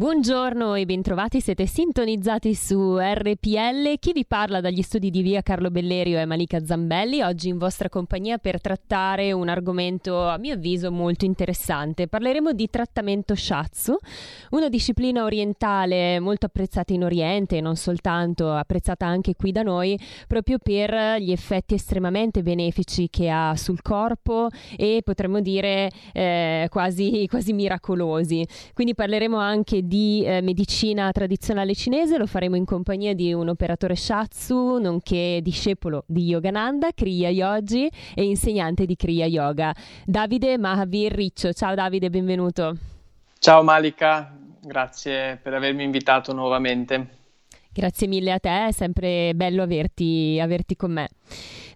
Buongiorno e bentrovati, siete sintonizzati su RPL. Chi vi parla dagli studi di via Carlo Bellerio è Malika Zambelli, oggi in vostra compagnia per trattare un argomento a mio avviso molto interessante. Parleremo di trattamento Shatsu, una disciplina orientale molto apprezzata in Oriente e non soltanto, apprezzata anche qui da noi, proprio per gli effetti estremamente benefici che ha sul corpo e potremmo dire eh, quasi, quasi miracolosi. Quindi parleremo anche di eh, medicina tradizionale cinese, lo faremo in compagnia di un operatore Shatsu, nonché discepolo di Yogananda, Kriya Yogi e insegnante di Kriya Yoga, Davide Mahavir Riccio. Ciao Davide, benvenuto. Ciao Malika, grazie per avermi invitato nuovamente. Grazie mille a te, è sempre bello averti, averti con me.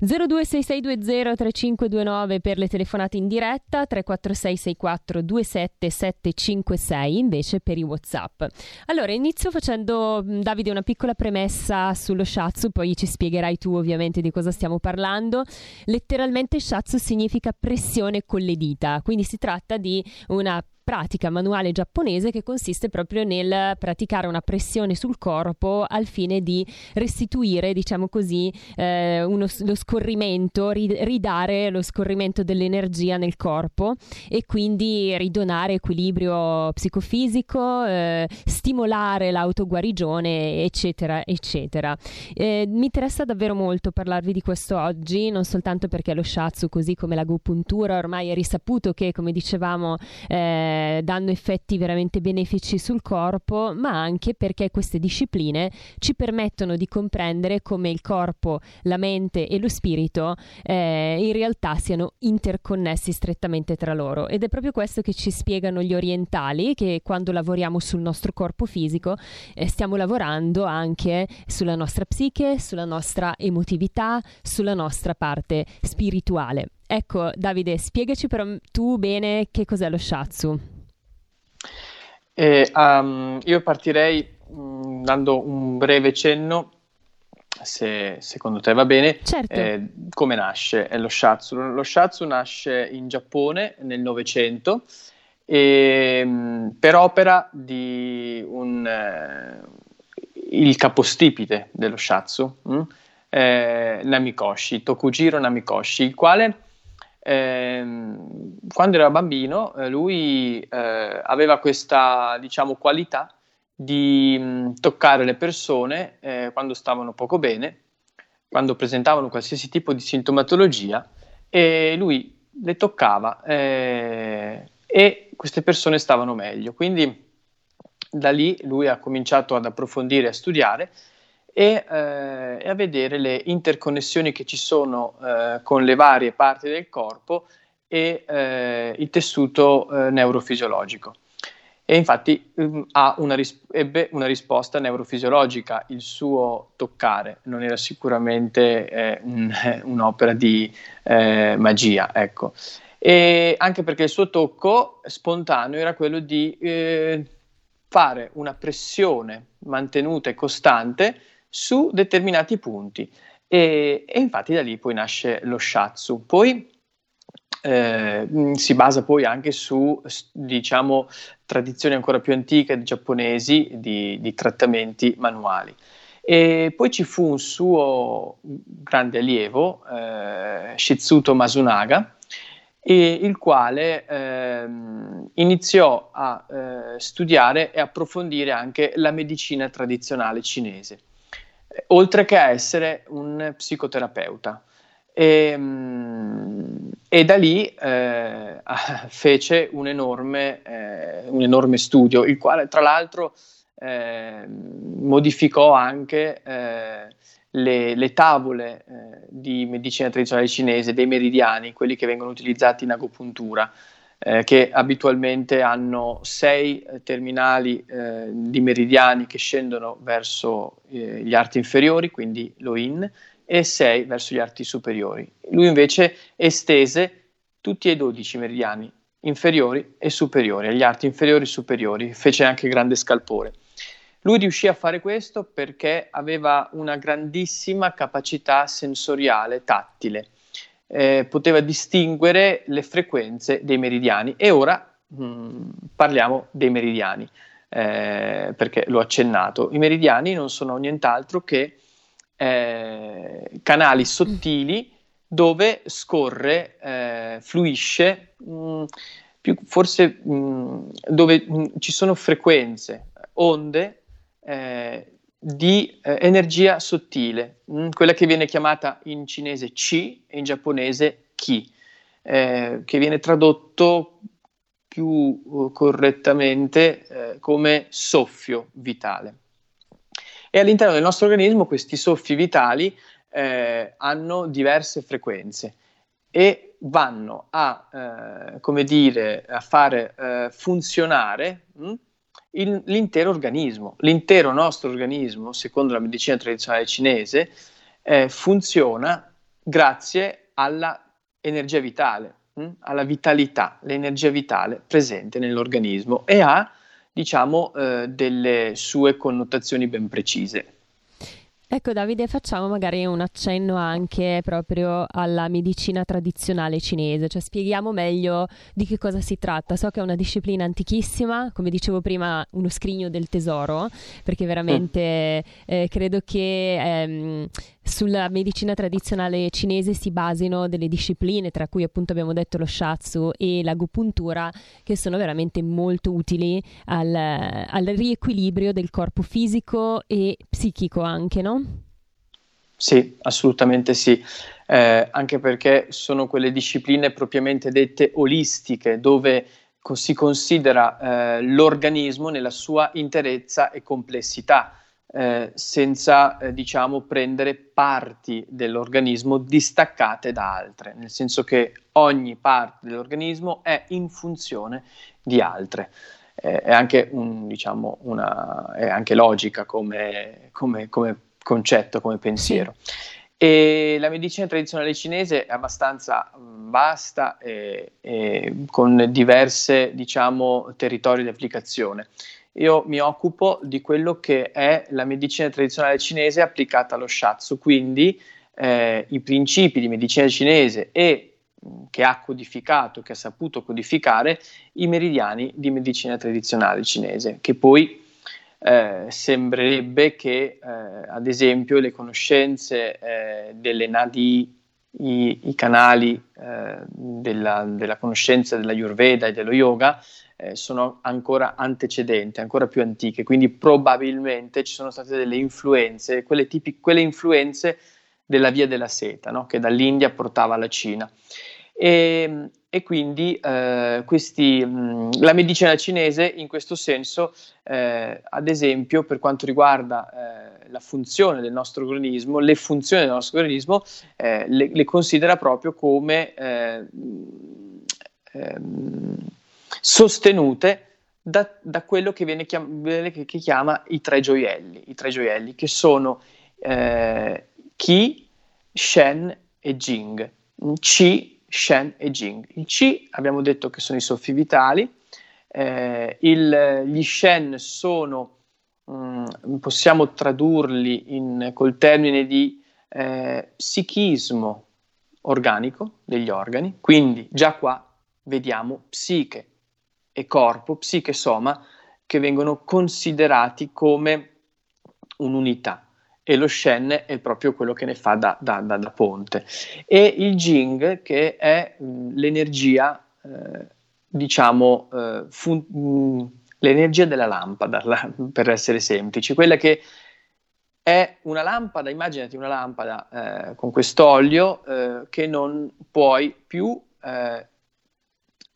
0266203529 per le telefonate in diretta, 34664 27756 invece per i WhatsApp. Allora, inizio facendo Davide una piccola premessa sullo shatsu, poi ci spiegherai tu ovviamente di cosa stiamo parlando. Letteralmente shatsu significa pressione con le dita, quindi si tratta di una pratica manuale giapponese che consiste proprio nel praticare una pressione sul corpo al fine di restituire, diciamo così, eh, uno, lo scorrimento, ridare lo scorrimento dell'energia nel corpo e quindi ridonare equilibrio psicofisico, eh, stimolare l'autoguarigione, eccetera, eccetera. Eh, mi interessa davvero molto parlarvi di questo oggi, non soltanto perché lo shatsu, così come l'agopuntura, ormai è risaputo che, come dicevamo, eh, eh, danno effetti veramente benefici sul corpo, ma anche perché queste discipline ci permettono di comprendere come il corpo, la mente e lo spirito eh, in realtà siano interconnessi strettamente tra loro. Ed è proprio questo che ci spiegano gli orientali, che quando lavoriamo sul nostro corpo fisico eh, stiamo lavorando anche sulla nostra psiche, sulla nostra emotività, sulla nostra parte spirituale. Ecco, Davide, spiegaci però tu bene che cos'è lo shatsu. Eh, um, io partirei mh, mm, dando un breve cenno, se secondo te va bene, certo. eh, come nasce lo shatsu. Lo shatsu nasce in Giappone nel Novecento mm, per opera di un, eh, il capostipite dello shatsu, mh? Mm? Eh, Namikoshi, Tokujiro Namikoshi, il quale quando era bambino eh, lui eh, aveva questa diciamo, qualità di mm, toccare le persone eh, quando stavano poco bene, quando presentavano qualsiasi tipo di sintomatologia e lui le toccava eh, e queste persone stavano meglio. Quindi da lì lui ha cominciato ad approfondire, a studiare e, eh, e a vedere le interconnessioni che ci sono eh, con le varie parti del corpo e eh, il tessuto eh, neurofisiologico. E infatti um, una ris- ebbe una risposta neurofisiologica, il suo toccare non era sicuramente eh, un, un'opera di eh, magia, ecco. E anche perché il suo tocco spontaneo era quello di fare una pressione mantenuta e costante su determinati punti e, e infatti da lì poi nasce lo shatsu. Poi eh, si basa poi anche su, diciamo, tradizioni ancora più antiche giapponesi di, di, trattamenti manuali. E poi ci fu un suo grande allievo, eh, Shizuto Masunaga, il quale eh, iniziò a eh, studiare e approfondire anche la medicina tradizionale cinese oltre che a essere un psicoterapeuta. E, mm, e da lì eh, fece un enorme, eh, un enorme, studio, il quale tra l'altro eh, modificò anche eh, le, le, tavole eh, di medicina tradizionale cinese, dei meridiani, quelli che vengono utilizzati in agopuntura eh, che abitualmente hanno sei eh, terminali eh, di meridiani che scendono verso eh, gli arti inferiori, quindi lo in, e sei verso gli arti superiori. Lui invece estese tutti e dodici meridiani inferiori e superiori, agli arti inferiori e superiori, fece anche grande scalpore. Lui riuscì a fare questo perché aveva una grandissima capacità sensoriale tattile, eh, poteva distinguere le frequenze dei meridiani e ora mh, mm, parliamo dei meridiani eh, perché l'ho accennato. I meridiani non sono nient'altro che eh, canali sottili dove scorre, eh, fluisce, mh, mm, più, forse mh, mm, dove ci sono frequenze, onde eh, di eh, energia sottile, mh, quella che viene chiamata in cinese Qi e in giapponese Ki, eh, che viene tradotto più uh, correttamente eh, come soffio vitale. E all'interno del nostro organismo questi soffi vitali eh, hanno diverse frequenze e vanno a, eh, come dire, a fare eh, funzionare mh, il, l'intero organismo. L'intero nostro organismo, secondo la medicina tradizionale cinese, eh, funziona grazie alla energia vitale, mh, alla vitalità, l'energia vitale presente nell'organismo e ha, diciamo, eh, delle sue connotazioni ben precise. Ecco Davide, facciamo magari un accenno anche proprio alla medicina tradizionale cinese, cioè spieghiamo meglio di che cosa si tratta. So che è una disciplina antichissima, come dicevo prima, uno scrigno del tesoro, perché veramente mm. eh, credo che ehm, sulla medicina tradizionale cinese si basino delle discipline, tra cui appunto abbiamo detto lo shiatsu e l'agopuntura, che sono veramente molto utili al, al riequilibrio del corpo fisico e psichico anche, no? Sì, assolutamente sì, eh, anche perché sono quelle discipline propriamente dette olistiche, dove si considera eh, l'organismo nella sua interezza e complessità eh, senza eh, diciamo prendere parti dell'organismo distaccate da altre, nel senso che ogni parte dell'organismo è in funzione di altre. Eh, è, anche un, diciamo, una, è anche logica come, come, come concetto, come pensiero. E la medicina tradizionale cinese è abbastanza vasta e, e con diverse diciamo, territori di applicazione io mi occupo di quello che è la medicina tradizionale cinese applicata allo shiatsu, quindi eh, i principi di medicina cinese e mm, che ha codificato, che ha saputo codificare i meridiani di medicina tradizionale cinese, che poi eh, sembrerebbe che, eh, ad esempio, le conoscenze eh, delle nadi, i, i canali eh, della, della conoscenza della Ayurveda e dello yoga, eh, sono ancora antecedenti, ancora più antiche, quindi probabilmente ci sono state delle influenze, quelle, tipi, quelle influenze della via della seta, no? che dall'India portava alla Cina. E, e quindi eh, questi, mh, la medicina cinese in questo senso, eh, ad esempio per quanto riguarda eh, la funzione del nostro organismo, le funzioni del nostro organismo, eh, le, le, considera proprio come eh, ehm, sostenute da, da quello che, viene chiam- che, che, chiama i tre gioielli, i tre gioielli che sono eh, Qi, Shen e Jing. Qi, Shen e Jing. Il Qi abbiamo detto che sono i soffi vitali, eh, il, gli Shen sono, mh, mm, possiamo tradurli in, col termine di eh, psichismo organico degli organi, quindi già qua vediamo psiche, e corpo, psiche e soma, che vengono considerati come un'unità. E lo Shen è proprio quello che ne fa da, da, da, da ponte. E il Jing che è l'energia, eh, diciamo, eh, fun- l'energia della lampada, la, per essere semplici, quella che è una lampada, immaginati una lampada eh, con quest'olio eh, che non puoi più eh,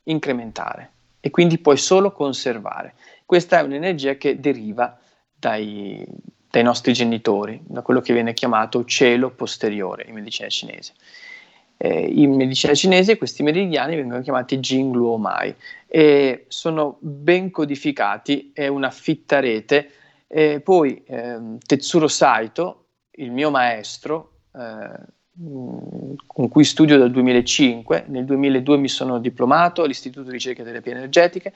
incrementare e quindi puoi solo conservare. Questa è un'energia che deriva dai, dai nostri genitori, da quello che viene chiamato cielo posteriore in medicina cinese. Eh, in medicina cinese questi meridiani vengono chiamati Jing Luo Mai e sono ben codificati, è una fitta rete. E poi ehm, Tetsuro Saito, il mio maestro, eh, con cui studio dal 2005, nel 2002 mi sono diplomato all'Istituto di ricerca delle terapie energetiche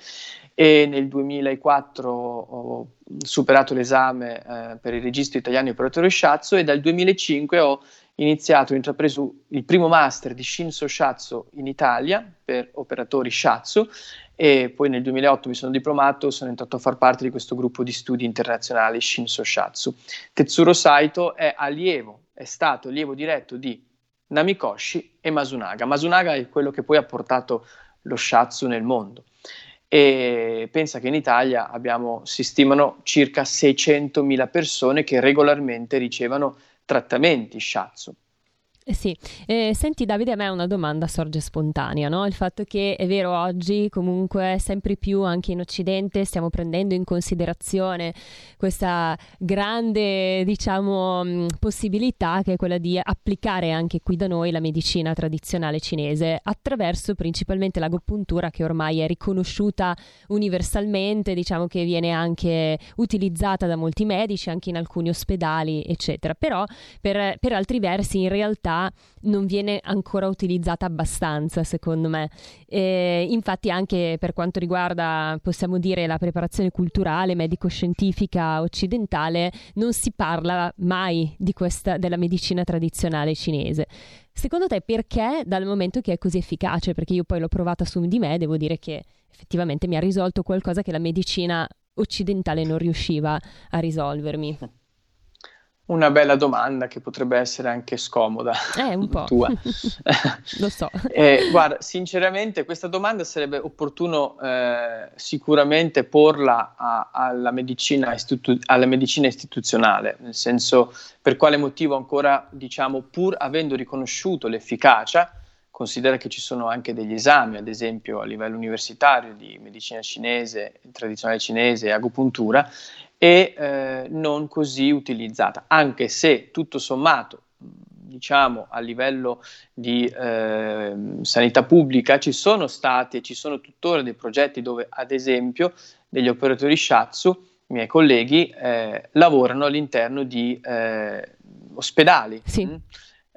e nel 2004 ho superato l'esame eh, per il registro italiano di operatore Shatsu e dal 2005 ho iniziato, ho intrapreso il primo master di Shinso Shatsu in Italia per operatori Shatsu e poi nel 2008 mi sono diplomato, sono entrato a far parte di questo gruppo di studi internazionali Shinso Shatsu. Tetsuro Saito è allievo, è stato allievo diretto di Namikoshi e Masunaga. Masunaga è quello che poi ha portato lo Shatsu nel mondo e pensa che in Italia abbiamo, si stimano circa 600.000 persone che regolarmente ricevono trattamenti Shatsu. Eh sì, eh, senti Davide, a me una domanda sorge spontanea, no? Il fatto che è vero oggi comunque sempre più anche in Occidente stiamo prendendo in considerazione questa grande, diciamo, mm, possibilità che è quella di applicare anche qui da noi la medicina tradizionale cinese attraverso principalmente l'agopuntura che ormai è riconosciuta universalmente, diciamo che viene anche utilizzata da molti medici, anche in alcuni ospedali, eccetera. Però per, per altri versi in realtà realtà non viene ancora utilizzata abbastanza, secondo me. E infatti, anche per quanto riguarda, possiamo dire, la preparazione culturale, medico-scientifica occidentale, non si parla mai questa, della medicina tradizionale cinese. Secondo te perché dal momento che è così efficace? Perché io poi l'ho provata su di me, devo dire che effettivamente mi ha risolto qualcosa che la medicina occidentale non riusciva a risolvermi. Una bella domanda che potrebbe essere anche scomoda. Eh, un po'. Tua. Lo so. eh, guarda, sinceramente questa domanda sarebbe opportuno eh, sicuramente porla a, alla, medicina istitu- alla, medicina istituzionale, nel senso per quale motivo ancora, diciamo, pur avendo riconosciuto l'efficacia, considera che ci sono anche degli esami, ad esempio a livello universitario di medicina cinese, tradizionale cinese e agopuntura, e eh, non così utilizzata, anche se tutto sommato diciamo a livello di eh, sanità pubblica ci sono stati e ci sono tuttora dei progetti dove ad esempio degli operatori Shatsu, i miei colleghi, eh, lavorano all'interno di eh, ospedali. Sì. Mh?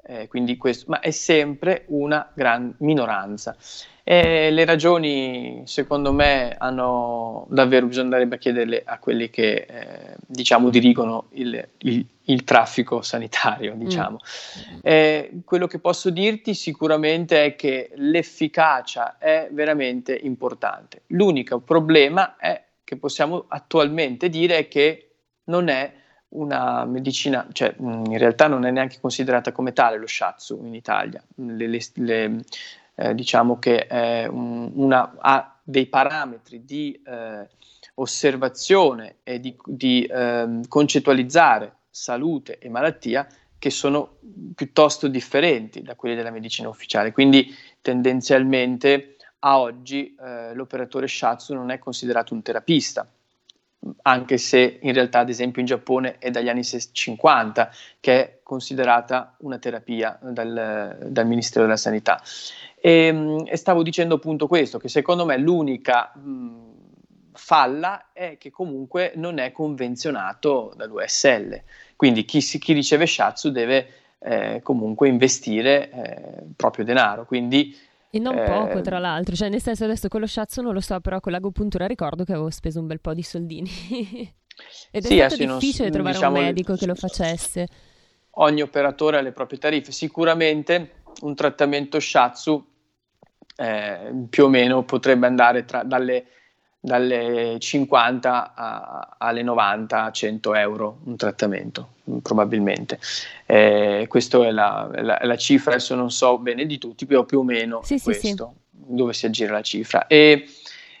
Eh, quindi questo, ma è sempre una gran minoranza. E le ragioni, secondo me, hanno davvero bisognerebbe chiederle a quelli che eh, diciamo dirigono il, il, il traffico sanitario. Mm. Diciamo. Mm. Eh, quello che posso dirti sicuramente è che l'efficacia è veramente importante. L'unico problema è che possiamo attualmente dire è che non è una medicina, cioè in realtà non è neanche considerata come tale lo shiatsu in Italia. Le, le, le, eh, diciamo che un, una, ha dei parametri di eh, osservazione e di, di eh, concettualizzare salute e malattia che sono piuttosto differenti da quelli della medicina ufficiale. Quindi tendenzialmente a oggi eh, l'operatore shiatsu non è considerato un terapista, anche se in realtà ad esempio in Giappone è dagli anni 50 che è considerata una terapia dal, dal Ministero della Sanità. E, ehm, e, stavo dicendo appunto questo, che secondo me l'unica mh, falla è che comunque non è convenzionato dall'USL, quindi chi, chi riceve Shatsu deve eh, comunque investire eh, proprio denaro, quindi e non eh, poco, tra l'altro, cioè nel senso adesso con lo shiatsu non lo so, però con l'agopuntura ricordo che avevo speso un bel po' di soldini. Ed è sì, stato difficile non, trovare diciamo, un medico che lo facesse. Ogni operatore ha le proprie tariffe. Sicuramente un trattamento shiatsu eh, più o meno potrebbe andare tra, dalle dalle 50 a, alle 90 100 euro un trattamento probabilmente eh, questa è la, la, la, cifra adesso non so bene di tutti però più o meno sì, questo sì, sì. dove si aggira la cifra e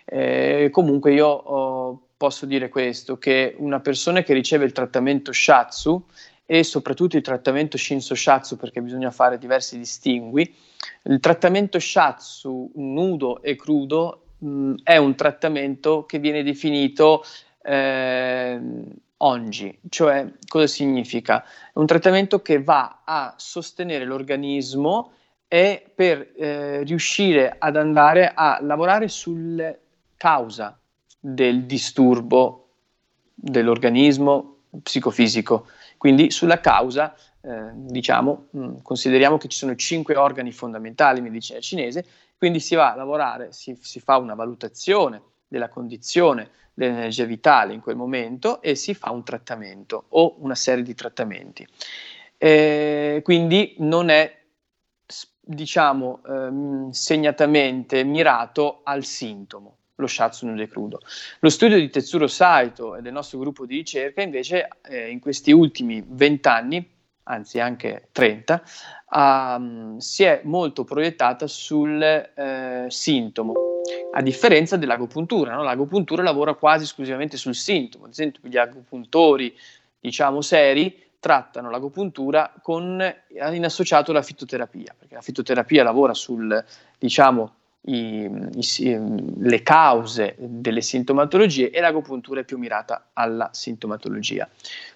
eh, comunque io oh, posso dire questo che una persona che riceve il trattamento Shatsu e soprattutto il trattamento Shinso Shatsu perché bisogna fare diversi distingui il trattamento Shatsu nudo e crudo mh, è un trattamento che viene definito eh, ONGI, cioè cosa significa? È un trattamento che va a sostenere l'organismo e per eh, riuscire ad andare a lavorare sulla causa del disturbo dell'organismo psicofisico, quindi sulla causa, eh, diciamo, mh, consideriamo che ci sono cinque organi fondamentali in medicina cinese quindi si va a lavorare, si, si fa una valutazione della condizione dell'energia vitale in quel momento e si fa un trattamento o una serie di trattamenti. Eh, quindi non è diciamo ehm, segnatamente mirato al sintomo lo shiatsu nude crudo. Lo studio di Tetsuro Saito e del nostro gruppo di ricerca invece eh, in questi ultimi vent'anni, anzi anche 30, um, si è molto proiettata sul eh, sintomo, a differenza dell'agopuntura. No? L'agopuntura lavora quasi esclusivamente sul sintomo, ad esempio gli agopuntori diciamo seri trattano l'agopuntura con, in associato alla fitoterapia, perché la fitoterapia lavora sul, diciamo, i, i, le cause delle sintomatologie e l'agopuntura è più mirata alla sintomatologia.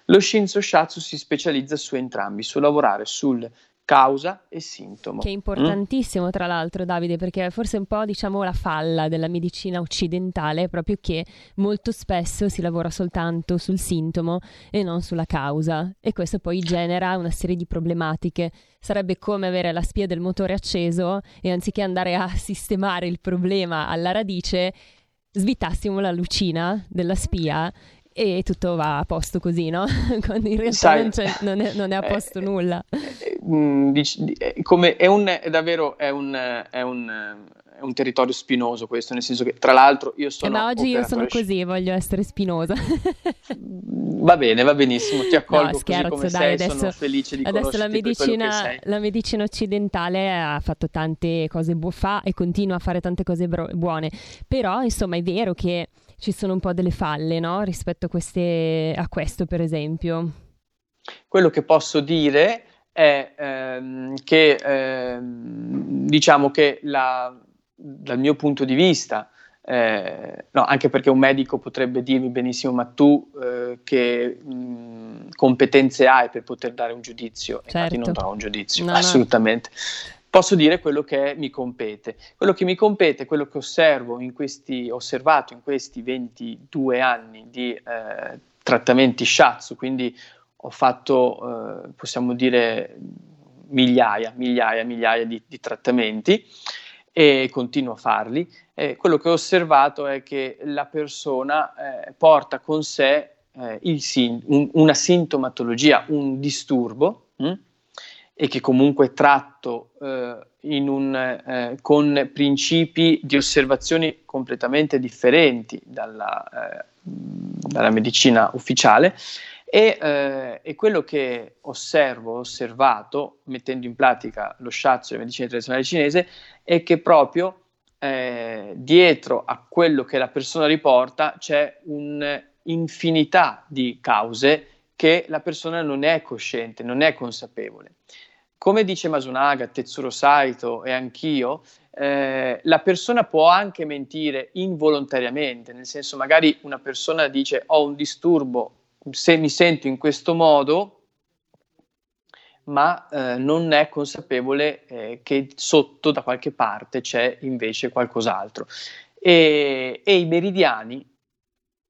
Lo Shinzo Shatsu si specializza su entrambi, su lavorare sul causa e sintomo. Che è importantissimo, mm? tra l'altro, Davide, perché forse un po' diciamo la falla della medicina occidentale proprio che molto spesso si lavora soltanto sul sintomo e non sulla causa, e questo poi genera una serie di problematiche. Sarebbe come avere la spia del motore acceso e anziché andare a sistemare il problema alla radice, svitassimo la lucina della spia e tutto va a posto così, no? Quando in realtà Sai, non, non, è, non, è, a posto eh, nulla. Eh, mm, eh, come è, un, è davvero è un, è, un, è un, territorio spinoso questo, nel senso che tra l'altro io sono... Eh, ma oggi io sono così, voglio essere spinosa. va bene, va benissimo, ti accolgo no, scherzo, così come dai, sei, adesso, sono felice di adesso la medicina, la medicina occidentale ha fatto tante cose bu- fa e continua a fare tante cose bro- buone, però insomma è vero che ci sono un po' delle falle no? rispetto a, queste, a questo, per esempio. Quello che posso dire è ehm, che ehm, diciamo che la, dal mio punto di vista, eh, no, anche perché un medico potrebbe dirmi benissimo, ma tu eh, che mh, competenze hai per poter dare un giudizio? Certo. Infatti non certo. darò un giudizio, no, assolutamente. No posso dire quello che mi compete. Quello che mi compete, quello che osservo in questi, osservato in questi 22 anni di eh, trattamenti shiatsu, quindi ho fatto, eh, possiamo dire, migliaia, migliaia, migliaia di, di trattamenti e continuo a farli. Eh, quello che ho osservato è che la persona eh, porta con sé eh, sin- un, una sintomatologia, un disturbo. Hm? e che comunque tratto eh, un, eh, con principi di osservazioni completamente differenti dalla, eh, dalla medicina ufficiale e, eh, e, quello che osservo, osservato, mettendo in pratica lo shiatsu e la medicina tradizionale cinese, è che proprio eh, dietro a quello che la persona riporta c'è un'infinità di cause che la persona non è cosciente, non è consapevole. Come dice Masunaga, Tetsuro Saito e anch'io, eh, la persona può anche mentire involontariamente, nel senso magari una persona dice ho un disturbo, se mi sento in questo modo, ma eh, non è consapevole eh, che sotto da qualche parte c'è invece qualcos'altro. E, e, i meridiani,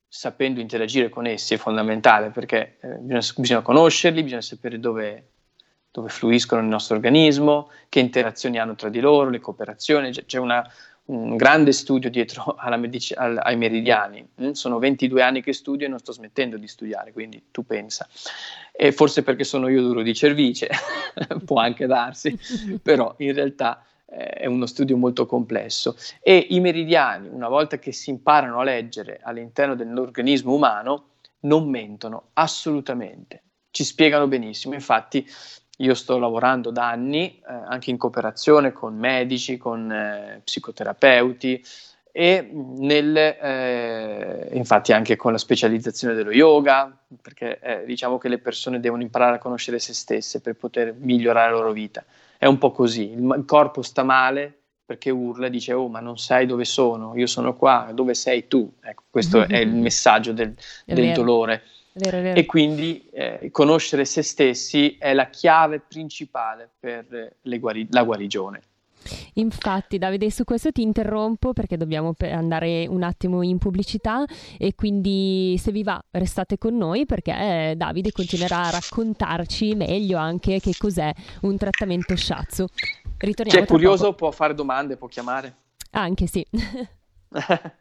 sapendo interagire con essi, è fondamentale perché eh, bisogna, bisogna conoscerli, bisogna sapere dove, dove fluiscono nel nostro organismo, che interazioni hanno tra di loro, le cooperazioni, c'è una, un grande studio dietro medici- al, ai meridiani, mm? sono 22 anni che studio e non sto smettendo di studiare, quindi tu pensa. E forse perché sono io duro di cervice, può anche darsi, però in realtà eh, è uno studio molto complesso. E i meridiani, una volta che si imparano a leggere all'interno dell'organismo umano, non mentono assolutamente, ci spiegano benissimo. Infatti io sto lavorando da anni eh, anche in cooperazione con medici, con eh, psicoterapeuti e nel, eh, infatti anche con la specializzazione dello yoga, perché eh, diciamo che le persone devono imparare a conoscere se stesse per poter migliorare la loro vita. È un po' così, il, il corpo sta male perché urla e dice oh ma non sai dove sono, io sono qua, dove sei tu? Ecco, questo è il messaggio del, del dolore. Vero, vero. E quindi eh, conoscere se stessi è la chiave principale per guari- la guarigione. Infatti, Davide, su questo ti interrompo perché dobbiamo andare un attimo in pubblicità e quindi se vi va restate con noi perché eh, Davide continuerà a raccontarci meglio anche che cos'è un trattamento shiatsu. Ritorniamo Chi è curioso poco. può fare domande, può chiamare. Anche sì.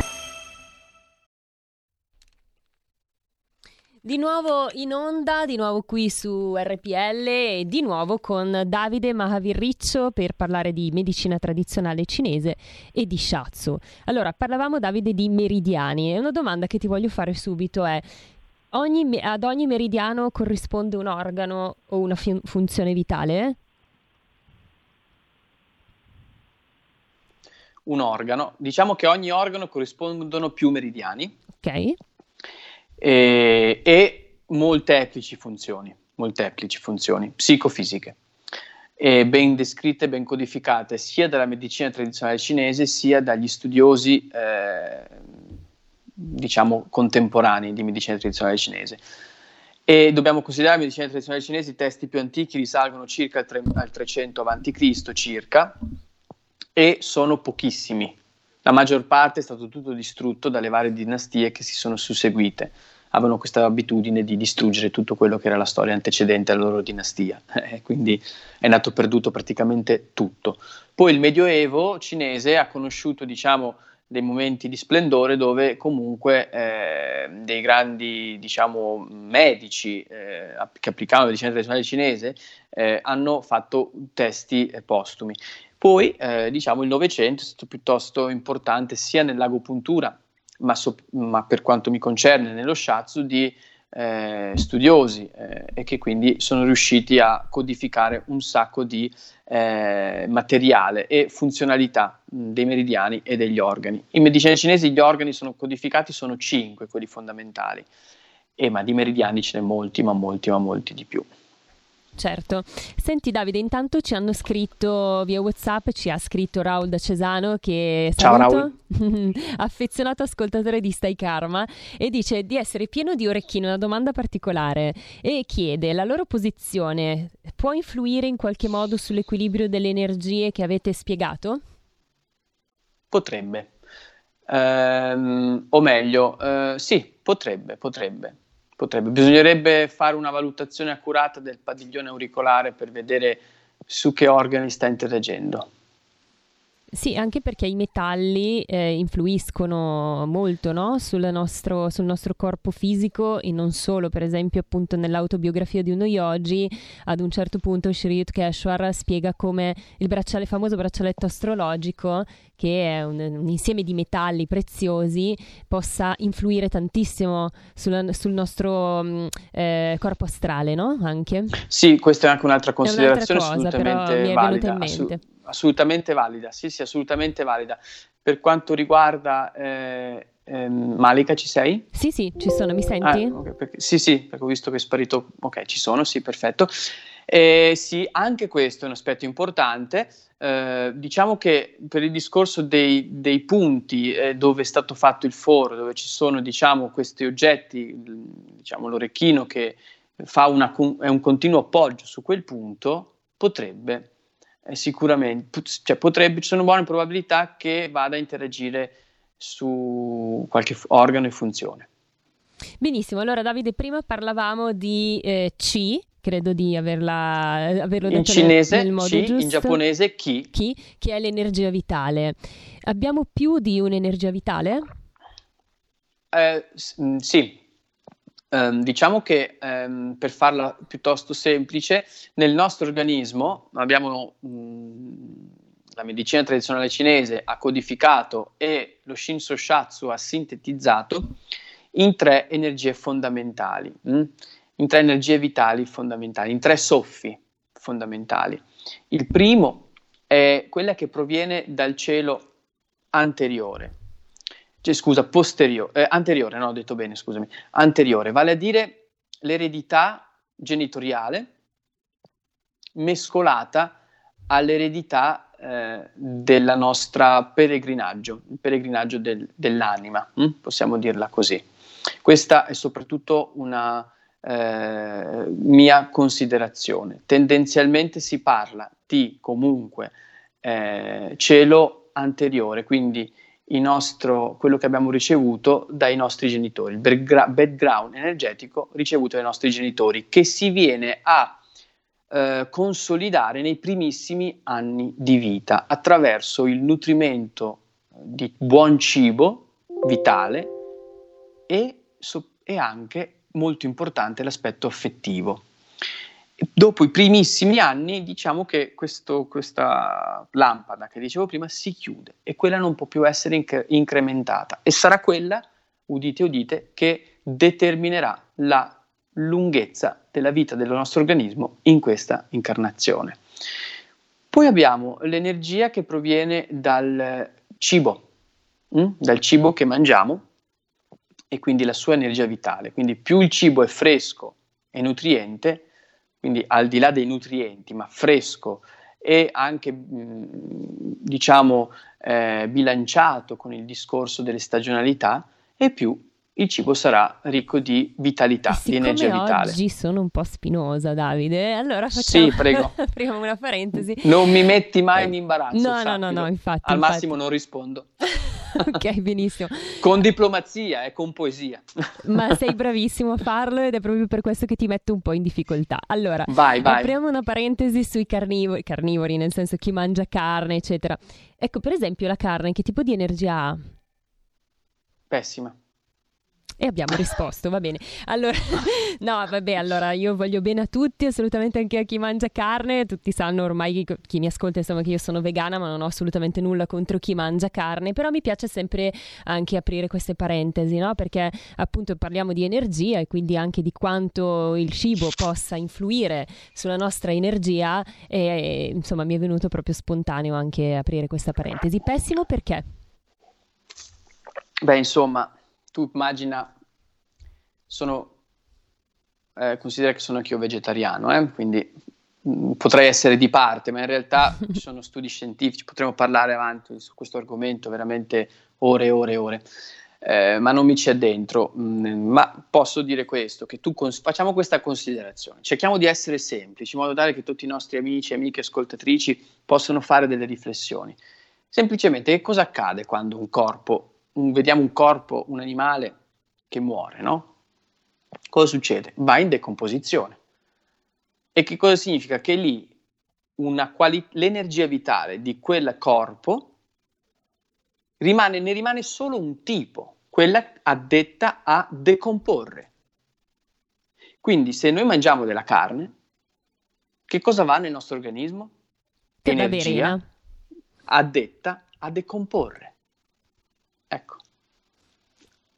Di nuovo in onda, di nuovo qui su RPL e di nuovo con Davide Mahavirriccio per parlare di medicina tradizionale cinese e di shiatsu. Allora, parlavamo Davide di meridiani e una domanda che ti voglio fare subito è ogni, ad ogni meridiano corrisponde un organo o una fun- funzione vitale? Un organo, diciamo che ogni organo corrispondono più meridiani. Ok e, e molteplici funzioni, molteplici funzioni psicofisiche ben descritte, ben codificate sia dalla medicina tradizionale cinese sia dagli studiosi eh, diciamo contemporanei di medicina tradizionale cinese. E dobbiamo considerare la medicina tradizionale cinese, i testi più antichi risalgono circa al, tre, al 300 a.C. circa e sono pochissimi. La maggior parte è stato tutto distrutto dalle varie dinastie che si sono susseguite avevano questa abitudine di distruggere tutto quello che era la storia antecedente alla loro dinastia, quindi è nato perduto praticamente tutto. Poi il Medioevo cinese ha conosciuto, diciamo, dei momenti di splendore dove comunque eh, dei grandi diciamo, medici eh, che applicavano la medicina tradizionale cinese eh, hanno fatto testi postumi. Poi eh, diciamo, il Novecento è stato piuttosto importante sia nell'agopuntura ma, so, ma per quanto mi concerne nello shiatsu di eh, studiosi eh, e che quindi sono riusciti a codificare un sacco di eh, materiale e funzionalità mh, dei meridiani e degli organi. In medicina cinese gli organi sono codificati, sono cinque quelli fondamentali, e, ma di meridiani ce ne molti, ma molti, ma molti di più. Certo. Senti Davide, intanto ci hanno scritto via WhatsApp, ci ha scritto Raul da Cesano che Ciao Raul. affezionato ascoltatore di Stai Karma e dice di essere pieno di orecchini, una domanda particolare e chiede la loro posizione può influire in qualche modo sull'equilibrio delle energie che avete spiegato? Potrebbe. Ehm, o meglio, eh, sì, potrebbe, potrebbe. Potrebbe. Bisognerebbe fare una valutazione accurata del padiglione auricolare per vedere su che organi sta interagendo. Sì, anche perché i metalli eh, influiscono molto no? sul, nostro, sul, nostro, corpo fisico e non solo, per esempio appunto nell'autobiografia di uno yogi ad un certo punto Sri Yutkeshwar spiega come il bracciale, famoso braccialetto astrologico che è un, un, insieme di metalli preziosi possa influire tantissimo sul, sul nostro mm, eh, corpo astrale, no? Anche. Sì, questa è anche un'altra considerazione cosa, assolutamente valida. Assolutamente valida, sì, sì, assolutamente valida. Per quanto riguarda eh, eh, Malika, ci sei? Sì, sì, ci sono, mi senti? Ah, okay, perché, sì, sì, perché ho visto che è sparito. Ok, ci sono, sì, perfetto. Eh, sì, anche questo è un aspetto importante. Eh, diciamo che per il discorso dei, dei punti eh, dove è stato fatto il foro, dove ci sono diciamo, questi oggetti, diciamo, l'orecchino che fa una, è un continuo appoggio su quel punto, potrebbe eh, sicuramente, cioè potrebbe, ci sono buone probabilità che vada a interagire su qualche organo e funzione. Benissimo, allora Davide, prima parlavamo di eh, C, credo di averla, averlo in detto cinese, nel, nel modo chi, giusto. in giapponese chi. Chi, che è l'energia vitale. Abbiamo più di un'energia vitale? Eh, mm, sì, Um, diciamo che um, per farla piuttosto semplice, nel nostro organismo abbiamo um, la medicina tradizionale cinese ha codificato e lo Shinso Shatsu ha sintetizzato in tre energie fondamentali, mm? in tre energie vitali fondamentali, in tre soffi fondamentali. Il primo è quella che proviene dal cielo anteriore, cioè, scusa, posteriore, eh, anteriore, no, ho detto bene, scusami, anteriore, vale a dire l'eredità genitoriale mescolata all'eredità eh, della nostra peregrinaggio, il peregrinaggio del, dell'anima, hm? possiamo dirla così. Questa è soprattutto una eh, mia considerazione. Tendenzialmente si parla di comunque eh, cielo anteriore, quindi nostro, quello che abbiamo ricevuto dai nostri genitori, il background energetico ricevuto dai nostri genitori, che si viene a eh, consolidare nei primissimi anni di vita attraverso il nutrimento di buon cibo vitale e, so, e anche molto importante l'aspetto affettivo. Dopo i primissimi anni diciamo che questo, questa lampada che dicevo prima si chiude e quella non può più essere inc- incrementata e sarà quella, udite udite, che determinerà la lunghezza della vita del nostro organismo in questa incarnazione. Poi abbiamo l'energia che proviene dal cibo, mh? Mm? dal cibo che mangiamo e quindi la sua energia vitale. Quindi più il cibo è fresco e nutriente, quindi al di là dei nutrienti, ma fresco e anche diciamo eh, bilanciato con il discorso delle stagionalità, e più il cibo sarà ricco di vitalità, di energia vitale. Oggi sono un po' spinosa, Davide. Allora facciamo sì, prego. apriamo una parentesi. Non mi metti mai in imbarazzo. No, no, no, no, infatti. Al infatti. massimo non rispondo. ok, benissimo. con diplomazia e con poesia. Ma sei bravissimo a farlo ed è proprio per questo che ti metto un po' in difficoltà. Allora, vai, vai. apriamo una parentesi sui carnivori, carnivori, nel senso chi mangia carne, eccetera. Ecco, per esempio, la carne, che tipo di energia ha? Pessima. E abbiamo risposto, va bene. Allora, no, vabbè, allora io voglio bene a tutti, assolutamente anche a chi mangia carne. Tutti sanno ormai, chi mi ascolta, insomma, che io sono vegana, ma non ho assolutamente nulla contro chi mangia carne. Però mi piace sempre anche aprire queste parentesi, no? Perché appunto parliamo di energia e quindi anche di quanto il cibo possa influire sulla nostra energia. E insomma, mi è venuto proprio spontaneo anche aprire questa parentesi. Pessimo perché? Beh, insomma tu immagina, sono, eh, considera che sono anch'io vegetariano, eh? quindi mh, mm, potrei essere di parte, ma in realtà ci sono studi scientifici, potremmo parlare avanti su questo argomento veramente ore e ore e ore. Eh, ma non mi ci addentro, mm, ma posso dire questo, che tu cons- facciamo questa considerazione, cerchiamo di essere semplici, in modo tale che tutti i nostri amici amiche ascoltatrici possano fare delle riflessioni. Semplicemente che cosa accade quando un corpo un, vediamo un corpo, un animale che muore, no? Cosa succede? Va in decomposizione. E che cosa significa? Che lì quali- l'energia vitale di quel corpo rimane, ne rimane solo un tipo, quella addetta a decomporre. Quindi se noi mangiamo della carne, che cosa va nel nostro organismo? Energia addetta a decomporre. Ecco.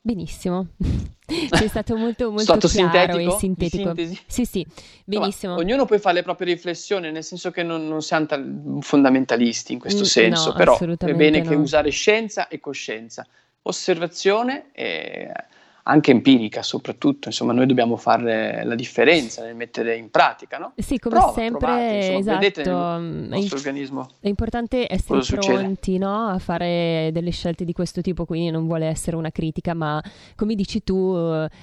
Benissimo. Sei stato molto, molto stato chiaro sintetico? e sintetico. Sì, sì, benissimo. No, ognuno poi fa le proprie riflessioni, nel senso che non, non siamo tal- fondamentalisti in questo mm, senso, no, però è bene no. che usare scienza e coscienza, osservazione e anche empirica soprattutto, insomma noi dobbiamo fare la differenza nel mettere in pratica, no? Sì, come Prova, sempre, provate, insomma, esatto, vedete nel nostro organismo. È importante essere pronti no? a fare delle scelte di questo tipo, quindi non vuole essere una critica, ma come dici tu,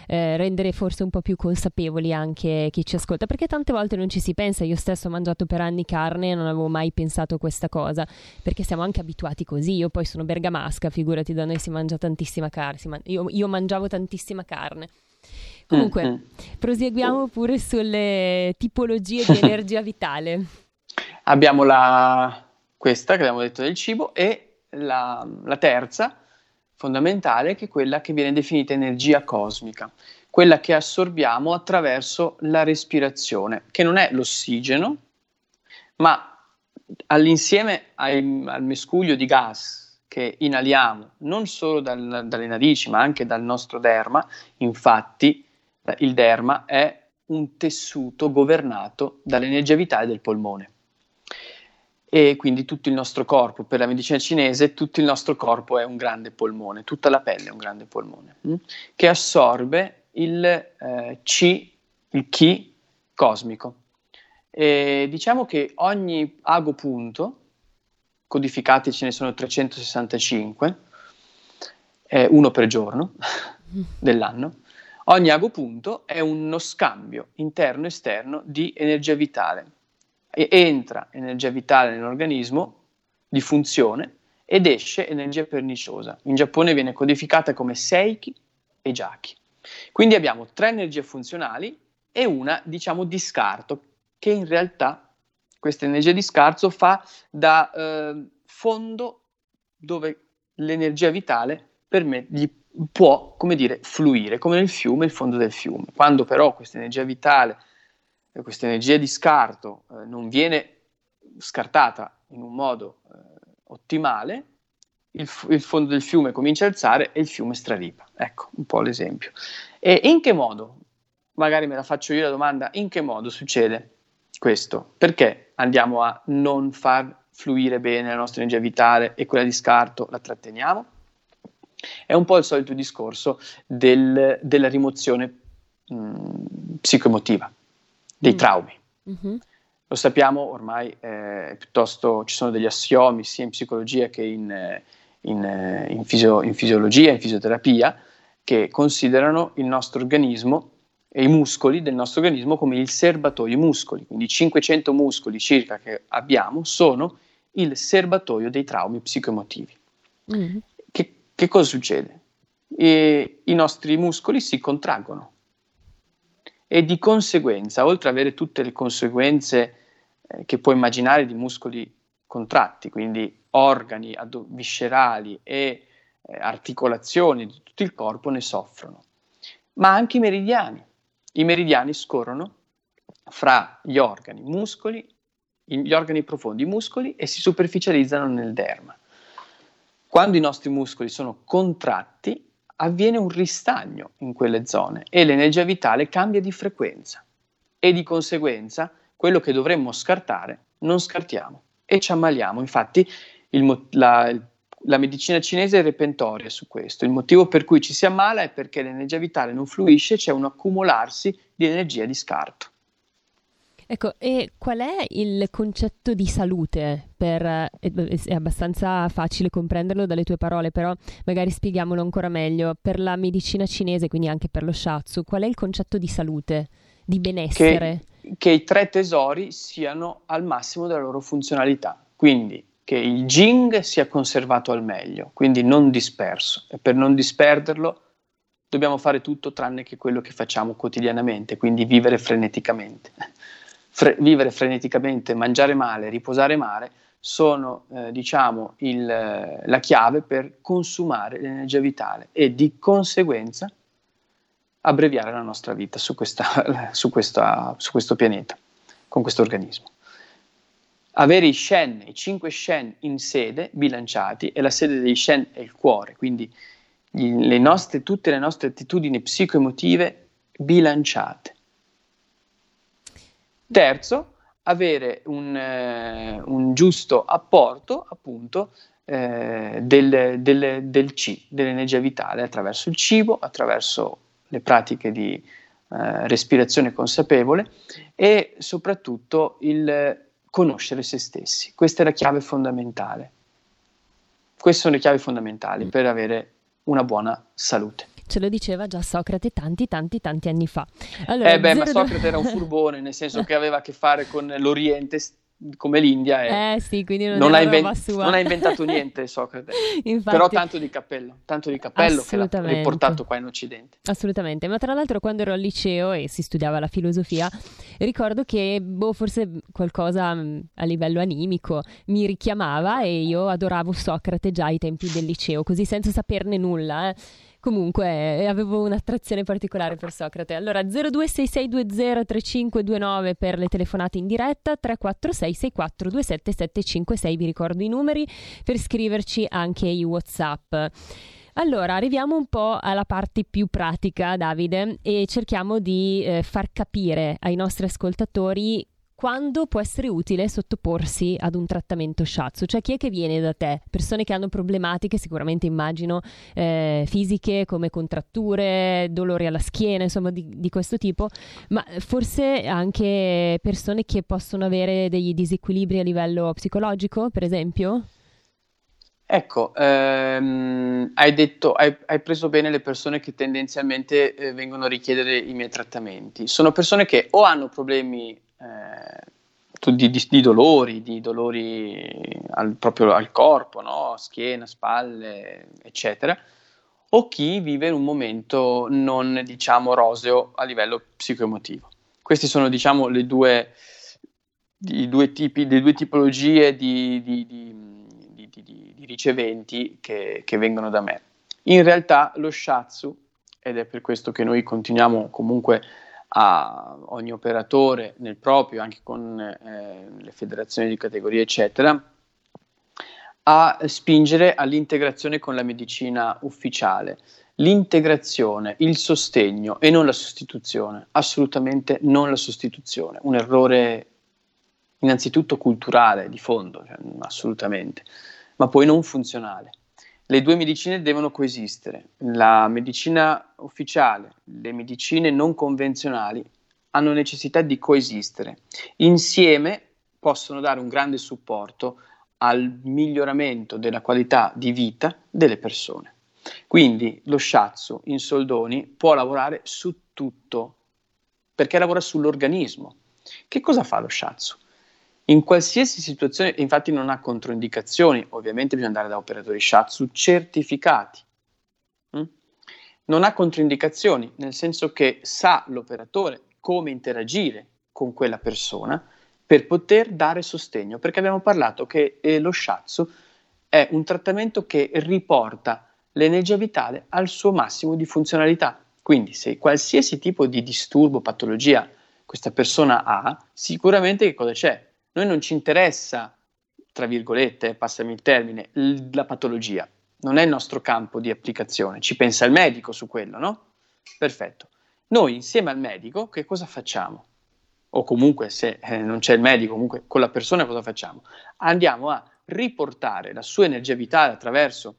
eh, rendere forse un po' più consapevoli anche chi ci ascolta, perché tante volte non ci si pensa, io stesso ho mangiato per anni carne e non avevo mai pensato a questa cosa, perché siamo anche abituati così, io poi sono bergamasca, figurati da noi si mangia tantissima carne, man- io, io mangiavo tantissima tantissima carne. Comunque, mm-hmm. proseguiamo pure sulle tipologie di energia vitale. Abbiamo la, questa che abbiamo detto del cibo e la, la terza fondamentale che è quella che viene definita energia cosmica. quella che assorbiamo attraverso la respirazione, che non è l'ossigeno, ma all'insieme ai, al mescuglio di gas che inaliamo non solo dal, dalle narici ma anche dal nostro derma, infatti il derma è un tessuto governato dall'energia vitale del polmone. E quindi tutto il nostro corpo, per la medicina cinese, tutto il nostro corpo è un grande polmone, tutta la pelle è un grande polmone, mh? Mm, che assorbe il eh, Qi, il Qi cosmico. E diciamo che ogni agopunto, codificati ce ne sono 365, eh, uno per giorno dell'anno, ogni agopunto è uno scambio interno-esterno di energia vitale. E entra energia vitale nell'organismo di funzione ed esce energia perniciosa. In Giappone viene codificata come Seiki e Jaki. Quindi abbiamo tre energie funzionali e una, diciamo, di scarto, che in realtà questa energia di scarso fa da eh, fondo dove l'energia vitale per me gli può, come dire, fluire, come nel fiume, il fondo del fiume. Quando però questa energia vitale, questa energia di scarto eh, non viene scartata in un modo eh, ottimale, il, il, fondo del fiume comincia a alzare e il fiume straripa. Ecco un po' l'esempio. E in che modo? Magari me la faccio io la domanda, in che modo succede? questo. Perché andiamo a non far fluire bene la nostra energia vitale e quella di scarto la tratteniamo? È un po' il solito discorso del, della rimozione mh, psicoemotiva, dei mm. traumi. Mm-hmm. Lo sappiamo ormai, eh, piuttosto ci sono degli assiomi sia in psicologia che in, in, in, fisio, in fisiologia, in fisioterapia, che considerano il nostro organismo e i muscoli del nostro organismo come il serbatoio. I muscoli, quindi 500 muscoli circa che abbiamo, sono il serbatoio dei traumi psicoemotivi. Mm. Che, che, cosa succede? E I nostri muscoli si contraggono e di conseguenza, oltre ad avere tutte le conseguenze eh, che puoi immaginare di muscoli contratti, quindi organi ad- viscerali e eh, articolazioni di tutto il corpo ne soffrono, ma anche i meridiani i meridiani scorrono fra gli organi, muscoli, gli organi profondi, muscoli e si superficializzano nel derma. Quando i nostri muscoli sono contratti, avviene un ristagno in quelle zone e l'energia vitale cambia di frequenza e di conseguenza quello che dovremmo scartare non scartiamo e ci ammaliamo. Infatti il, la, il la medicina cinese è repentoria su questo. Il motivo per cui ci si ammala è perché l'energia vitale non fluisce, c'è un accumularsi di energia di scarto. Ecco, e qual è il concetto di salute? Per, è abbastanza facile comprenderlo dalle tue parole, però magari spieghiamolo ancora meglio. Per la medicina cinese, quindi anche per lo shatsu, qual è il concetto di salute, di benessere? Che, che i tre tesori siano al massimo della loro funzionalità. Quindi che il Jing sia conservato al meglio, quindi non disperso. E per non disperderlo dobbiamo fare tutto tranne che quello che facciamo quotidianamente, quindi vivere freneticamente. Fre- vivere freneticamente, mangiare male, riposare male sono eh, diciamo il, la chiave per consumare l'energia vitale e di conseguenza abbreviare la nostra vita su, questa, su, questa, su questo pianeta, con questo organismo avere i Shen, i cinque Shen in sede bilanciati e la sede dei Shen è il cuore, quindi le nostre, tutte le nostre attitudini psicoemotive bilanciate. Terzo, avere un, eh, un giusto apporto appunto eh, del, del, del C, dell'energia vitale attraverso il cibo, attraverso le pratiche di eh, respirazione consapevole e soprattutto il conoscere se stessi. Questa è la chiave fondamentale. Queste sono le chiavi fondamentali per avere una buona salute. Ce lo diceva già Socrate tanti, tanti, tanti anni fa. Allora, eh beh, ma Socrate era un furbone, nel senso che aveva a che fare con l'Oriente come l'India e eh sì, non, non, ha invent- non, ha inventato niente Socrate. Infatti, però tanto di cappello tanto di cappello che l'ha riportato qua in Occidente. Assolutamente. Ma tra l'altro quando ero al liceo e si studiava la filosofia ricordo che boh, forse qualcosa mm, a livello animico mi richiamava e io adoravo Socrate già ai tempi del liceo così senza saperne nulla eh Comunque avevo un'attrazione particolare per Socrate. Allora 0266203529 per le telefonate in diretta, 346 6427 756 vi ricordo i numeri per scriverci anche i WhatsApp. Allora, arriviamo un po' alla parte più pratica, Davide, e cerchiamo di eh, far capire ai nostri ascoltatori quando può essere utile sottoporsi ad un trattamento shiatsu? Cioè chi è che viene da te? Persone che hanno problematiche, sicuramente immagino, eh, fisiche come contratture, dolori alla schiena, insomma di, di, questo tipo, ma forse anche persone che possono avere dei disequilibri a livello psicologico, per esempio? Ecco, ehm, hai, detto, hai, hai, preso bene le persone che tendenzialmente eh, vengono a richiedere i miei trattamenti. Sono persone che o hanno problemi eh, di, di, di, dolori, di dolori al, proprio al corpo, no? schiena, spalle, eccetera, o chi vive in un momento non diciamo roseo a livello psicoemotivo. Queste sono diciamo le due, due tipi, le due tipologie di, di riceventi che, che vengono da me. In realtà lo shatsu, ed è per questo che noi continuiamo comunque a ogni operatore nel proprio, anche con eh, le federazioni di categoria, eccetera, a spingere all'integrazione con la medicina ufficiale. L'integrazione, il sostegno e non la sostituzione, assolutamente non la sostituzione, un errore innanzitutto culturale di fondo, cioè, assolutamente, ma poi non funzionale le due medicine devono coesistere. La medicina ufficiale, le medicine non convenzionali hanno necessità di coesistere. Insieme possono dare un grande supporto al miglioramento della qualità di vita delle persone. Quindi lo shiatsu in soldoni può lavorare su tutto, perché lavora sull'organismo. Che cosa fa lo shiatsu? In qualsiasi situazione, infatti non ha controindicazioni, ovviamente bisogna andare da operatori Shatsu certificati. Mm? Non ha controindicazioni, nel senso che sa l'operatore come interagire con quella persona per poter dare sostegno, perché abbiamo parlato che eh, lo Shatsu è un trattamento che riporta l'energia vitale al suo massimo di funzionalità. Quindi se qualsiasi tipo di disturbo, patologia questa persona ha, sicuramente che cosa c'è? Noi non ci interessa, tra virgolette, passami il termine, la patologia. Non è il nostro campo di applicazione. Ci pensa il medico su quello, no? Perfetto. Noi insieme al medico che cosa facciamo? O comunque se eh, non c'è il medico, comunque con la persona cosa facciamo? Andiamo a riportare la sua energia vitale attraverso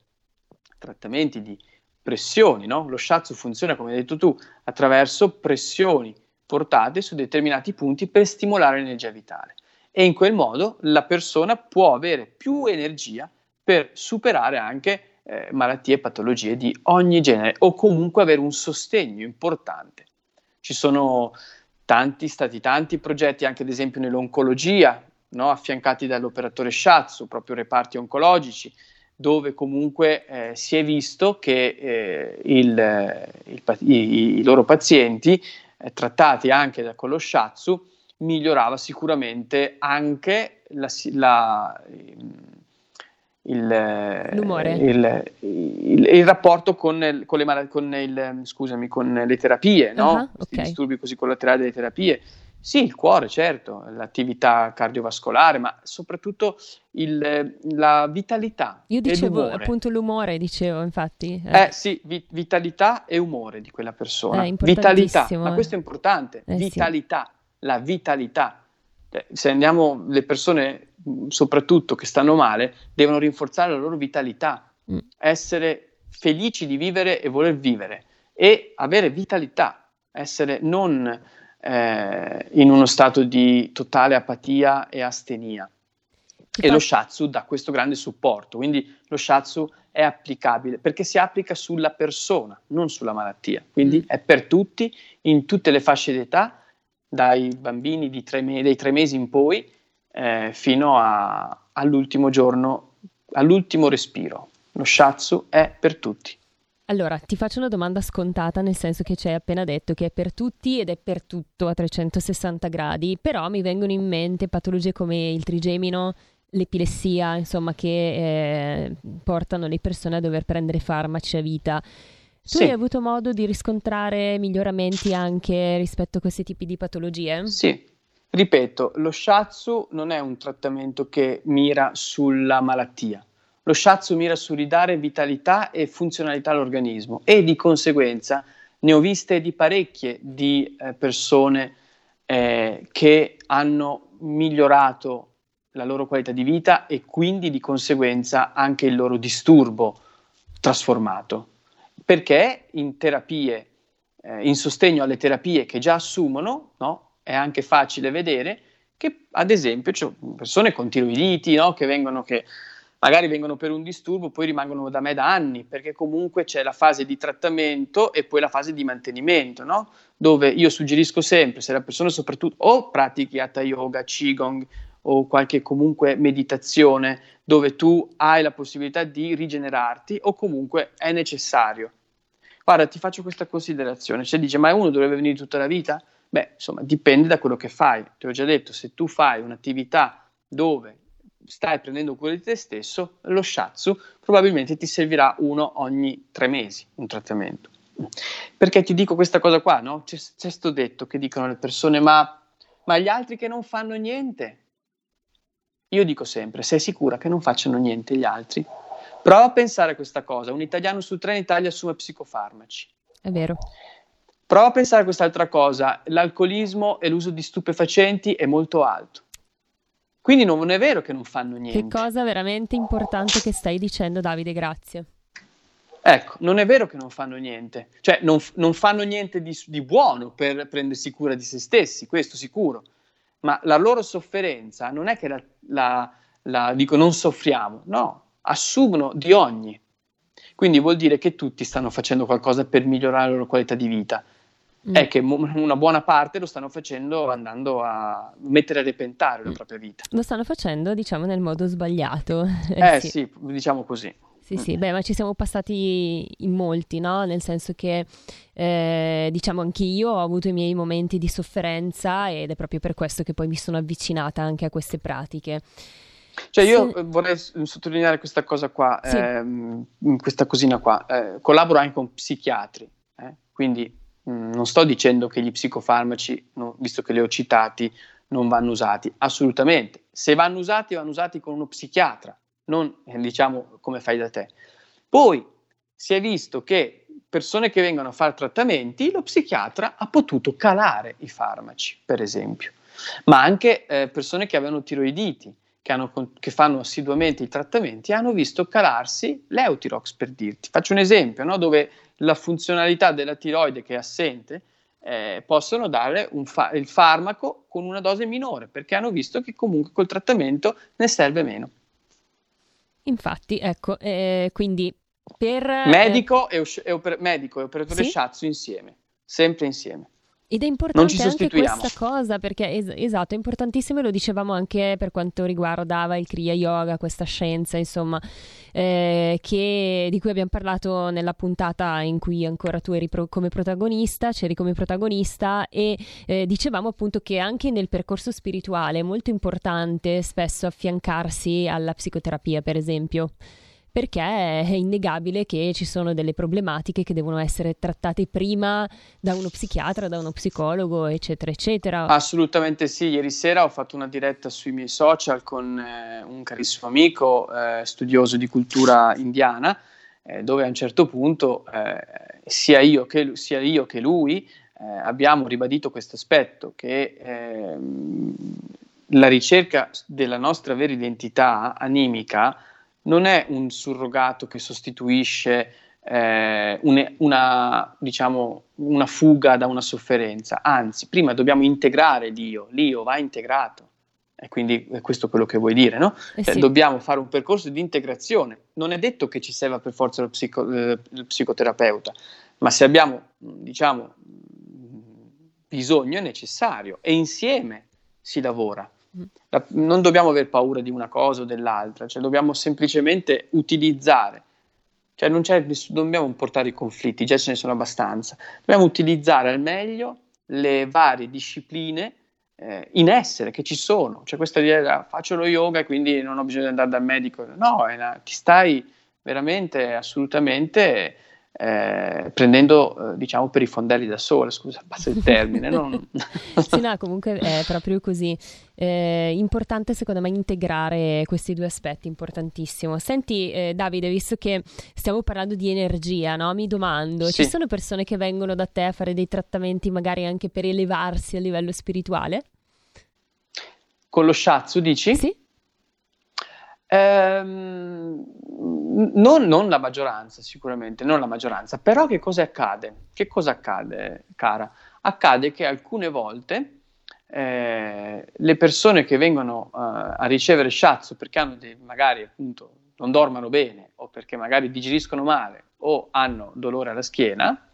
trattamenti di pressioni, no? Lo shiatsu funziona, come hai detto tu, attraverso pressioni portate su determinati punti per stimolare l'energia vitale e in quel modo la persona può avere più energia per superare anche eh, malattie e patologie di ogni genere o comunque avere un sostegno importante. Ci sono tanti stati tanti progetti anche ad esempio nell'oncologia, no? affiancati dall'operatore Shatsu, proprio reparti oncologici, dove comunque eh, si è visto che eh, il, il, i, i, loro pazienti eh, trattati anche da, con lo Shatsu migliorava sicuramente anche la, la, il, L'umore. Il, il, il, rapporto con, con, le, con, il, scusami, con le terapie, no? Uh-huh, okay. disturbi così collaterali delle terapie. Sì, il cuore, certo, l'attività cardiovascolare, ma soprattutto il, la vitalità. Io dicevo appunto l'umore, dicevo infatti. Eh, eh sì, vi, vitalità e umore di quella persona. Eh, vitalità, ma questo è importante, eh, vitalità. Sì la vitalità. Eh, se andiamo, le persone soprattutto che stanno male devono rinforzare la loro vitalità, mm. essere felici di vivere e voler vivere e avere vitalità, essere non eh, in uno stato di totale apatia e astenia. E lo shatsu dà questo grande supporto, quindi lo shatsu è applicabile perché si applica sulla persona, non sulla malattia, quindi mm. è per tutti, in tutte le fasce d'età dai bambini tre me- dei tre mesi in poi eh, fino a, all'ultimo giorno, all'ultimo respiro. Lo shatsu è per tutti. Allora, ti faccio una domanda scontata, nel senso che ci hai appena detto che è per tutti ed è per tutto a 360 gradi, però mi vengono in mente patologie come il trigemino, l'epilessia, insomma, che eh, portano le persone a dover prendere farmaci a vita. Tu sì. hai avuto modo di riscontrare miglioramenti anche rispetto a questi tipi di patologie? Sì, ripeto, lo shiatsu non è un trattamento che mira sulla malattia. Lo shiatsu mira su ridare vitalità e funzionalità all'organismo e di conseguenza ne ho viste di parecchie di eh, persone eh, che hanno migliorato la loro qualità di vita e quindi di conseguenza anche il loro disturbo trasformato. Perché in terapie, eh, in sostegno alle terapie che già assumono, no, è anche facile vedere che ad esempio c'è persone con tiroiditi no, che vengono che magari vengono per un disturbo, poi rimangono da me da anni, perché comunque c'è la fase di trattamento e poi la fase di mantenimento, no? dove io suggerisco sempre, se la persona soprattutto o pratichi Hatha Yoga, Qigong o qualche comunque meditazione dove tu hai la possibilità di rigenerarti o comunque è necessario. Guarda, ti faccio questa considerazione, cioè dice, ma uno dovrebbe venire tutta la vita? Beh, insomma, dipende da quello che fai. Ti ho già detto, se tu fai un'attività dove stai prendendo cura di te stesso, lo shatsu probabilmente ti servirà uno ogni tre mesi, un trattamento. Perché ti dico questa cosa qua, no? C'è, c'è sto detto che dicono le persone, ma, ma gli altri che non fanno niente? Io dico sempre, sei sicura che non facciano niente gli altri? Prova a pensare a questa cosa, un italiano su tre in Italia assume psicofarmaci. È vero. Prova a pensare a quest'altra cosa, l'alcolismo e l'uso di stupefacenti è molto alto. Quindi non è vero che non fanno niente. Che cosa veramente importante che stai dicendo, Davide, grazie. Ecco, non è vero che non fanno niente, cioè non, non fanno niente di, di, buono per prendersi cura di se stessi, questo sicuro, ma la loro sofferenza non è che la, la, la dico non soffriamo, no, assumono di ogni. Quindi vuol dire che tutti stanno facendo qualcosa per migliorare la loro qualità di vita mm. è che una buona parte lo stanno facendo andando a mettere a repentare la mm. propria vita. Lo stanno facendo, diciamo, nel modo sbagliato. Eh, eh sì. sì, diciamo così. Sì, sì, beh, ma ci siamo passati in molti, no? Nel senso che, eh, diciamo, anche io ho avuto i miei momenti di sofferenza ed è proprio per questo che poi mi sono avvicinata anche a queste pratiche. Cioè io sì. vorrei sottolineare questa cosa qua, sì. ehm, questa cosina qua. Eh, collaboro anche con psichiatri, eh? quindi Mm, non sto dicendo che gli psicofarmaci, no, visto che li ho citati, non vanno usati, assolutamente. Se vanno usati, vanno usati con uno psichiatra, non eh, diciamo come fai da te. Poi si è visto che persone che vengono a fare trattamenti, lo psichiatra ha potuto calare i farmaci, per esempio, ma anche eh, persone che avevano tiroiditi, che, hanno, che, fanno assiduamente i trattamenti, hanno visto calarsi l'Eutirox, per dirti. Faccio un esempio, no? dove la funzionalità della tiroide che è assente, eh, possono dare fa- il farmaco con una dose minore, perché hanno visto che comunque col trattamento ne serve meno. Infatti, ecco, eh, quindi per... Medico, e, e oper- medico e operatore sì? Shatsu insieme, sempre insieme. Ed è importante anche questa cosa perché es- esatto, è importantissimo e lo dicevamo anche per quanto riguardava il Kriya Yoga, questa scienza, insomma, eh, che, di cui abbiamo parlato nella puntata in cui ancora tu eri pro- come protagonista, c'eri come protagonista e eh, dicevamo appunto che anche nel percorso spirituale è molto importante spesso affiancarsi alla psicoterapia, per esempio perché è innegabile che ci sono delle problematiche che devono essere trattate prima da uno psichiatra, da uno psicologo, eccetera, eccetera. Assolutamente sì, ieri sera ho fatto una diretta sui miei social con eh, un carissimo amico, eh, studioso di cultura indiana, eh, dove a un certo punto eh, sia io, che, sia, io che, lui eh, abbiamo ribadito questo aspetto, che ehm, la ricerca della nostra vera identità animica non è un surrogato che sostituisce eh, un, una, diciamo, una fuga da una sofferenza, anzi, prima dobbiamo integrare Dio, l'io va integrato. E quindi è questo quello che vuoi dire, no? Eh cioè, sì. Dobbiamo fare un percorso di integrazione. Non è detto che ci serva per forza lo, psico, eh, il psicoterapeuta, ma se abbiamo, diciamo, bisogno è necessario e insieme si lavora. La, non dobbiamo aver paura di una cosa o dell'altra, cioè dobbiamo semplicemente utilizzare, cioè non, non dobbiamo portare i conflitti, già ce ne sono abbastanza, dobbiamo utilizzare al meglio le varie discipline eh, in essere, che ci sono, cioè questa idea faccio lo yoga e quindi non ho bisogno di andare dal medico, no, una, ti stai veramente assolutamente eh, prendendo eh, diciamo per i fondelli da sole, scusa, passa il termine. non... sì, no, comunque è proprio così. Eh, importante secondo me integrare questi due aspetti, importantissimo. Senti eh, Davide, visto che stiamo parlando di energia, no? mi domando, sì. ci sono persone che vengono da te a fare dei trattamenti magari anche per elevarsi a livello spirituale? Con lo shiatsu dici? Sì. Ehm, non, non, la maggioranza, sicuramente, non la maggioranza, però che cosa accade? Che cosa accade, cara? Accade che alcune volte eh, le persone che vengono uh, a ricevere shiatsu perché hanno dei, magari appunto non dormono bene o perché magari digeriscono male o hanno dolore alla schiena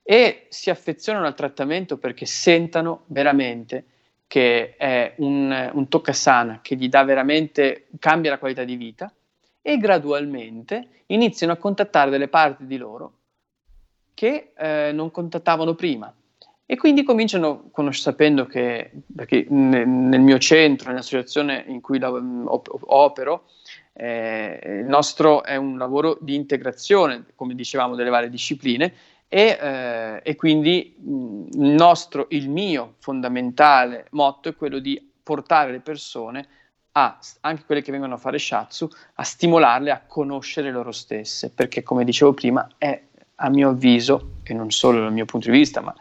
e si affezionano al trattamento perché sentano veramente che è un, un toccasana che gli dà veramente, cambia la qualità di vita e gradualmente iniziano a contattare delle parti di loro che eh, non contattavano prima. E quindi cominciano, sapendo che, perché nel, mio centro, nell'associazione in cui opero, eh, il nostro è un lavoro di integrazione, come dicevamo, delle varie discipline, e, eh, e quindi mh, il nostro, il mio fondamentale motto è quello di portare le persone a, anche quelle che vengono a fare shatsu, a stimolarle a conoscere loro stesse, perché come dicevo prima è a mio avviso, e non solo dal mio punto di vista, ma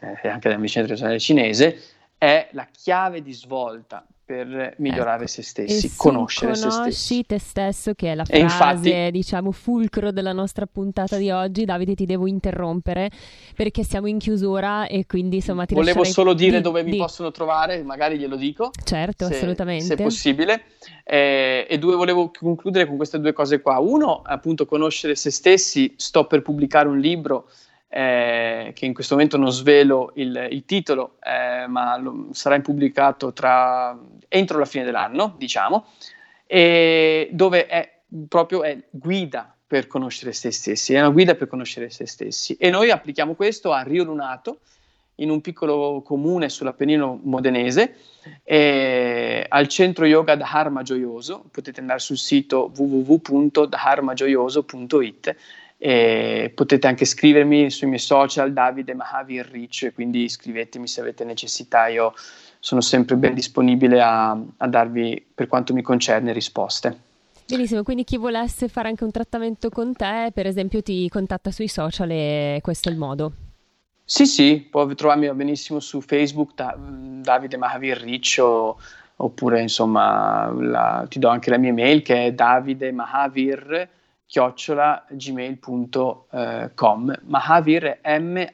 eh, anche dalla medicina tradizionale cinese, è la chiave di svolta per migliorare ecco. se stessi, conoscere se stessi. Conosci te stesso, che è la frase, infatti, diciamo, fulcro della nostra puntata di oggi. Davide, ti devo interrompere perché siamo in chiusura e quindi insomma ti Volevo solo dire di, dove di... mi possono trovare, magari glielo dico. Certo, se, assolutamente. Se possibile. Eh, e due, volevo concludere con queste due cose qua. Uno, appunto, conoscere se stessi. Sto per pubblicare un libro eh, che in questo momento non svelo il, il titolo, eh, ma lo, sarà pubblicato tra, entro la fine dell'anno, diciamo, dove è proprio è guida per conoscere se stessi, è una guida per conoscere se stessi. E noi applichiamo questo a Rio Lunato, in un piccolo comune sull'Appennino modenese, eh, al centro yoga Dharma Gioioso. Potete andare sul sito www.dharmagioioso.it e potete anche scrivermi sui miei social Davide Mahavir Rich, quindi scrivetemi se avete necessità, io sono sempre ben disponibile a, a darvi, per quanto mi concerne, risposte. Benissimo, quindi chi volesse fare anche un trattamento con te, per esempio, ti contatta sui social e questo è il modo. Sì, sì, può trovarmi benissimo su Facebook, da, Davide Mahavir Rich, o, oppure insomma la, ti do anche la mia email che è Davide Mahavir chiocciola gmail.com Mahavir M-A-H-A-Vir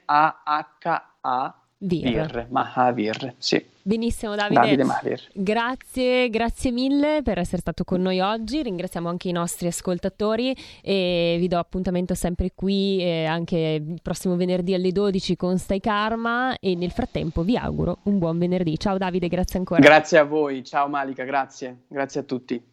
Mahavir, sì. Benissimo Davide, Davide grazie, grazie mille per essere stato con noi oggi, ringraziamo anche i nostri ascoltatori e vi do appuntamento sempre qui eh, anche il prossimo venerdì alle 12 con Stai Karma. E nel frattempo vi auguro un buon venerdì. Ciao Davide, grazie ancora. Grazie a voi, ciao Malika, grazie, grazie a tutti.